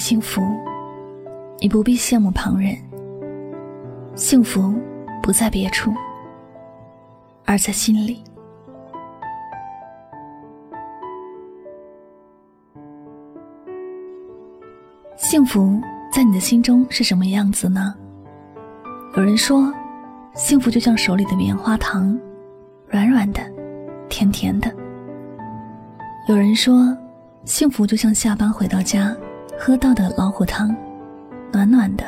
幸福，你不必羡慕旁人。幸福不在别处，而在心里。幸福在你的心中是什么样子呢？有人说，幸福就像手里的棉花糖，软软的，甜甜的。有人说，幸福就像下班回到家。喝到的老虎汤，暖暖的，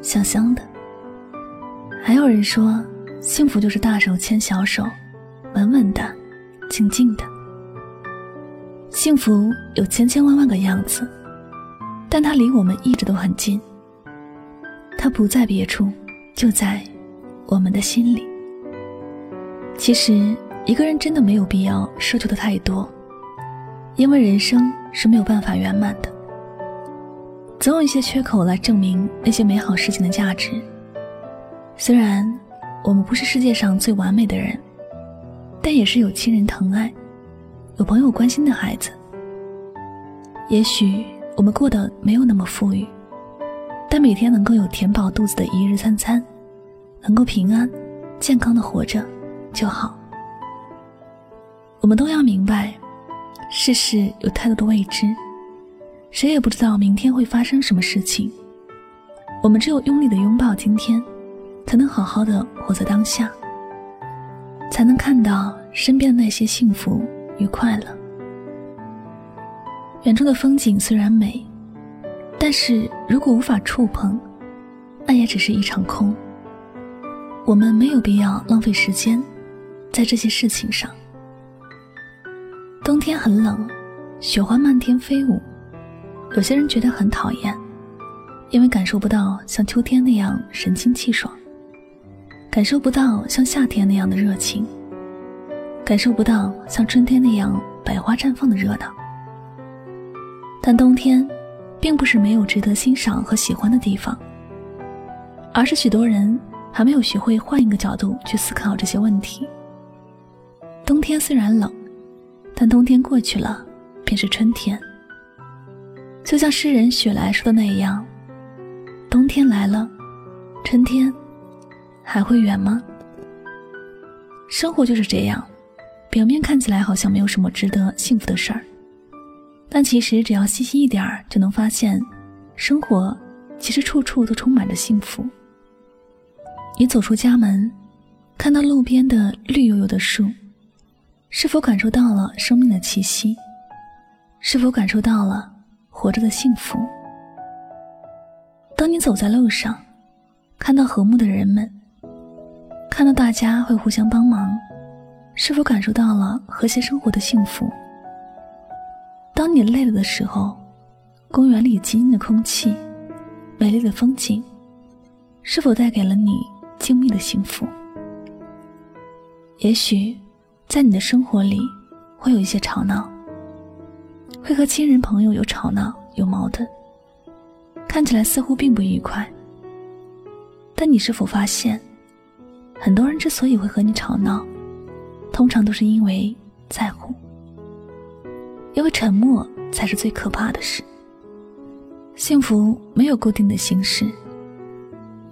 香香的。还有人说，幸福就是大手牵小手，稳稳的，静静的。幸福有千千万万个样子，但它离我们一直都很近。它不在别处，就在我们的心里。其实，一个人真的没有必要奢求的太多，因为人生是没有办法圆满的。总有一些缺口来证明那些美好事情的价值。虽然我们不是世界上最完美的人，但也是有亲人疼爱、有朋友关心的孩子。也许我们过得没有那么富裕，但每天能够有填饱肚子的一日三餐，能够平安、健康的活着就好。我们都要明白，世事有太多的未知。谁也不知道明天会发生什么事情，我们只有用力的拥抱今天，才能好好的活在当下，才能看到身边的那些幸福与快乐。远处的风景虽然美，但是如果无法触碰，那也只是一场空。我们没有必要浪费时间在这些事情上。冬天很冷，雪花漫天飞舞。有些人觉得很讨厌，因为感受不到像秋天那样神清气爽，感受不到像夏天那样的热情，感受不到像春天那样百花绽放的热闹。但冬天，并不是没有值得欣赏和喜欢的地方，而是许多人还没有学会换一个角度去思考这些问题。冬天虽然冷，但冬天过去了，便是春天。就像诗人雪莱说的那样，冬天来了，春天还会远吗？生活就是这样，表面看起来好像没有什么值得幸福的事儿，但其实只要细心一点儿，就能发现，生活其实处处都充满着幸福。你走出家门，看到路边的绿油油的树，是否感受到了生命的气息？是否感受到了？活着的幸福。当你走在路上，看到和睦的人们，看到大家会互相帮忙，是否感受到了和谐生活的幸福？当你累了的时候，公园里清新的空气，美丽的风景，是否带给了你静谧的幸福？也许，在你的生活里，会有一些吵闹。会和亲人朋友有吵闹有矛盾，看起来似乎并不愉快。但你是否发现，很多人之所以会和你吵闹，通常都是因为在乎。因为沉默才是最可怕的事。幸福没有固定的形式，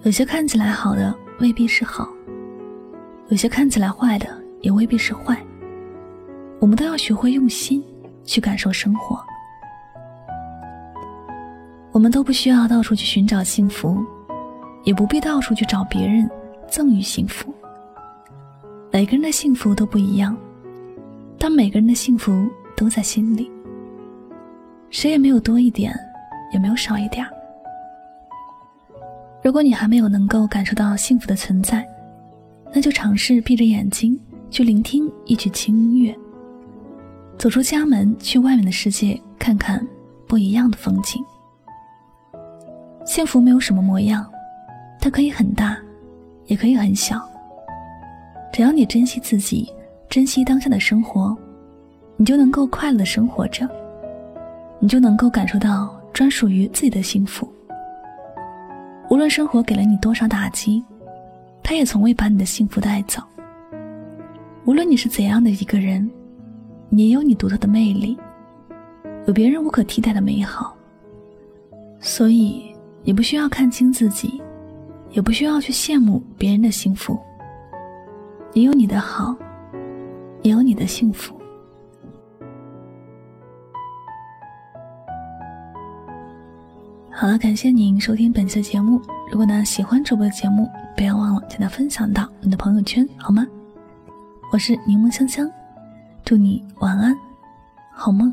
有些看起来好的未必是好，有些看起来坏的也未必是坏。我们都要学会用心。去感受生活，我们都不需要到处去寻找幸福，也不必到处去找别人赠予幸福。每个人的幸福都不一样，但每个人的幸福都在心里。谁也没有多一点，也没有少一点。如果你还没有能够感受到幸福的存在，那就尝试闭着眼睛去聆听一曲轻音乐，走出家门，去外面的世界看看不一样的风景。幸福没有什么模样，它可以很大，也可以很小。只要你珍惜自己，珍惜当下的生活，你就能够快乐的生活着，你就能够感受到专属于自己的幸福。无论生活给了你多少打击，他也从未把你的幸福带走。无论你是怎样的一个人，也有你独特的魅力，有别人无可替代的美好。所以。你不需要看清自己，也不需要去羡慕别人的幸福。你有你的好，也有你的幸福。好了，感谢您收听本期节目。如果呢喜欢主播的节目，不要忘了将它分享到你的朋友圈，好吗？我是柠檬香香，祝你晚安，好梦。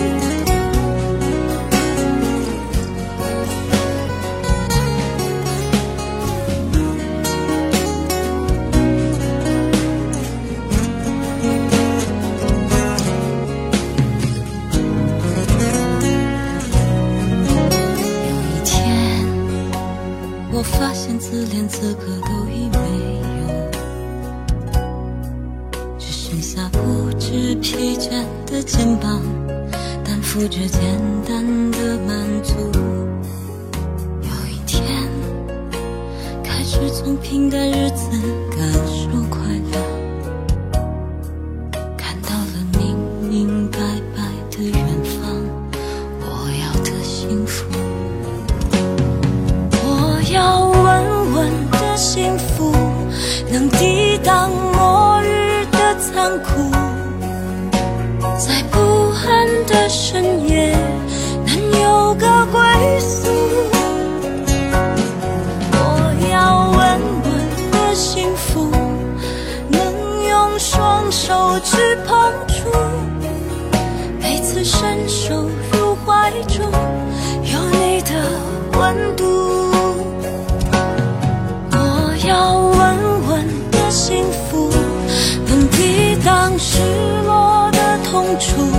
连资格都已没有，只剩下不知疲倦的肩膀，担负着简单的满足。有一天，开始从平淡日子感受能抵挡末日的残酷，在不安的深夜能有个归宿。我要稳稳的幸福，能用双手去碰触，每次伸手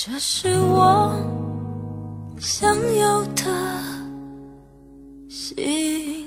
这是我想要的心。